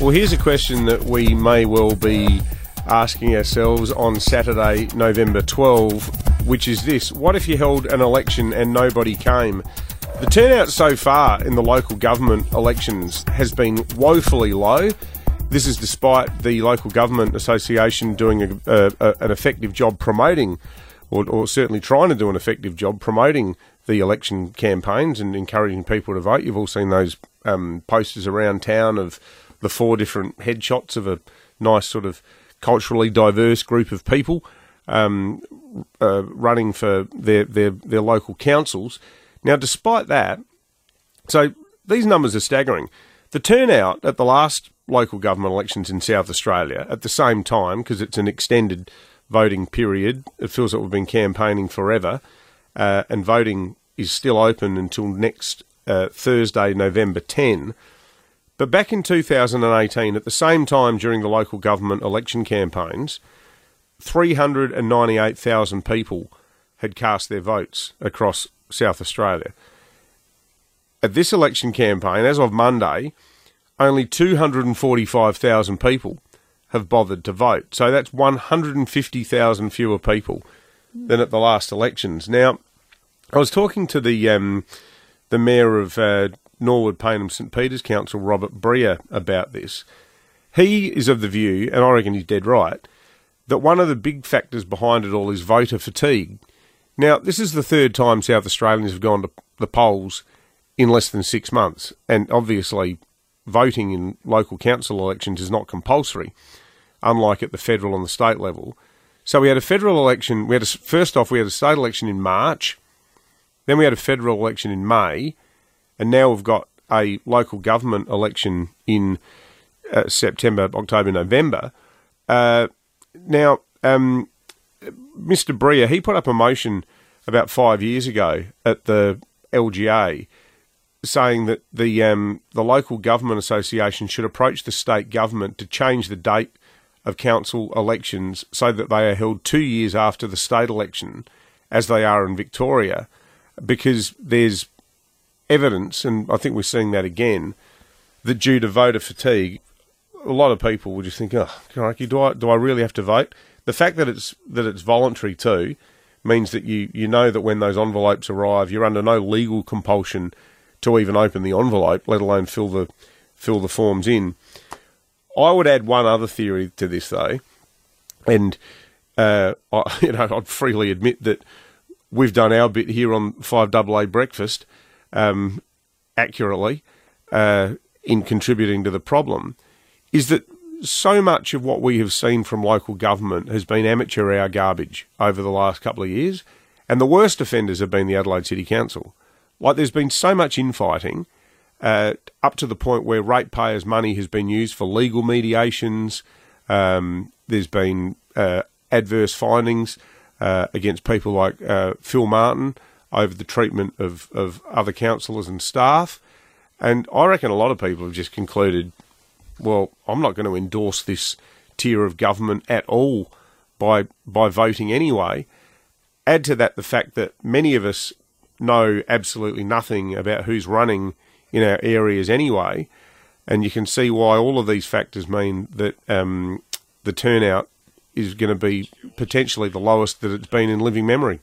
Well, here's a question that we may well be asking ourselves on Saturday, November 12, which is this What if you held an election and nobody came? The turnout so far in the local government elections has been woefully low. This is despite the Local Government Association doing a, a, a, an effective job promoting, or, or certainly trying to do an effective job promoting the election campaigns and encouraging people to vote. You've all seen those um, posters around town of the four different headshots of a nice sort of culturally diverse group of people um, uh, running for their, their their local councils. Now, despite that, so these numbers are staggering. The turnout at the last local government elections in South Australia at the same time, because it's an extended voting period, it feels like we've been campaigning forever, uh, and voting is still open until next uh, Thursday, November 10. But back in 2018, at the same time during the local government election campaigns, 398,000 people had cast their votes across South Australia. At this election campaign, as of Monday, only 245,000 people have bothered to vote. So that's 150,000 fewer people than at the last elections. Now, I was talking to the um, the mayor of uh, Norwood Payneham St Peter's Council, Robert Bria, about this. He is of the view, and I reckon he's dead right, that one of the big factors behind it all is voter fatigue. Now, this is the third time South Australians have gone to the polls in less than six months, and obviously, voting in local council elections is not compulsory, unlike at the federal and the state level. So we had a federal election. We had a, first off, we had a state election in March, then we had a federal election in May, and now we've got a local government election in uh, September, October, November. Uh, now, um, Mr. Bria, he put up a motion about five years ago at the LGA saying that the um, the local government association should approach the state government to change the date of council elections so that they are held two years after the state election, as they are in Victoria, because there's evidence, and I think we're seeing that again, that due to voter fatigue, a lot of people will just think, "Oh, crikey, do I do I really have to vote?" The fact that it's that it's voluntary too means that you you know that when those envelopes arrive, you're under no legal compulsion to even open the envelope, let alone fill the fill the forms in. I would add one other theory to this though, and uh, I, you know I'd freely admit that we've done our bit here on Five AA Breakfast um, accurately uh, in contributing to the problem is that so much of what we have seen from local government has been amateur hour garbage over the last couple of years, and the worst offenders have been the Adelaide City Council. Like there's been so much infighting, uh, up to the point where ratepayers' money has been used for legal mediations. Um, there's been uh, adverse findings uh, against people like uh, Phil Martin over the treatment of, of other councillors and staff. And I reckon a lot of people have just concluded, well, I'm not going to endorse this tier of government at all by by voting anyway. Add to that the fact that many of us know absolutely nothing about who's running in our areas anyway, and you can see why all of these factors mean that um, the turnout is going to be potentially the lowest that it's been in living memory.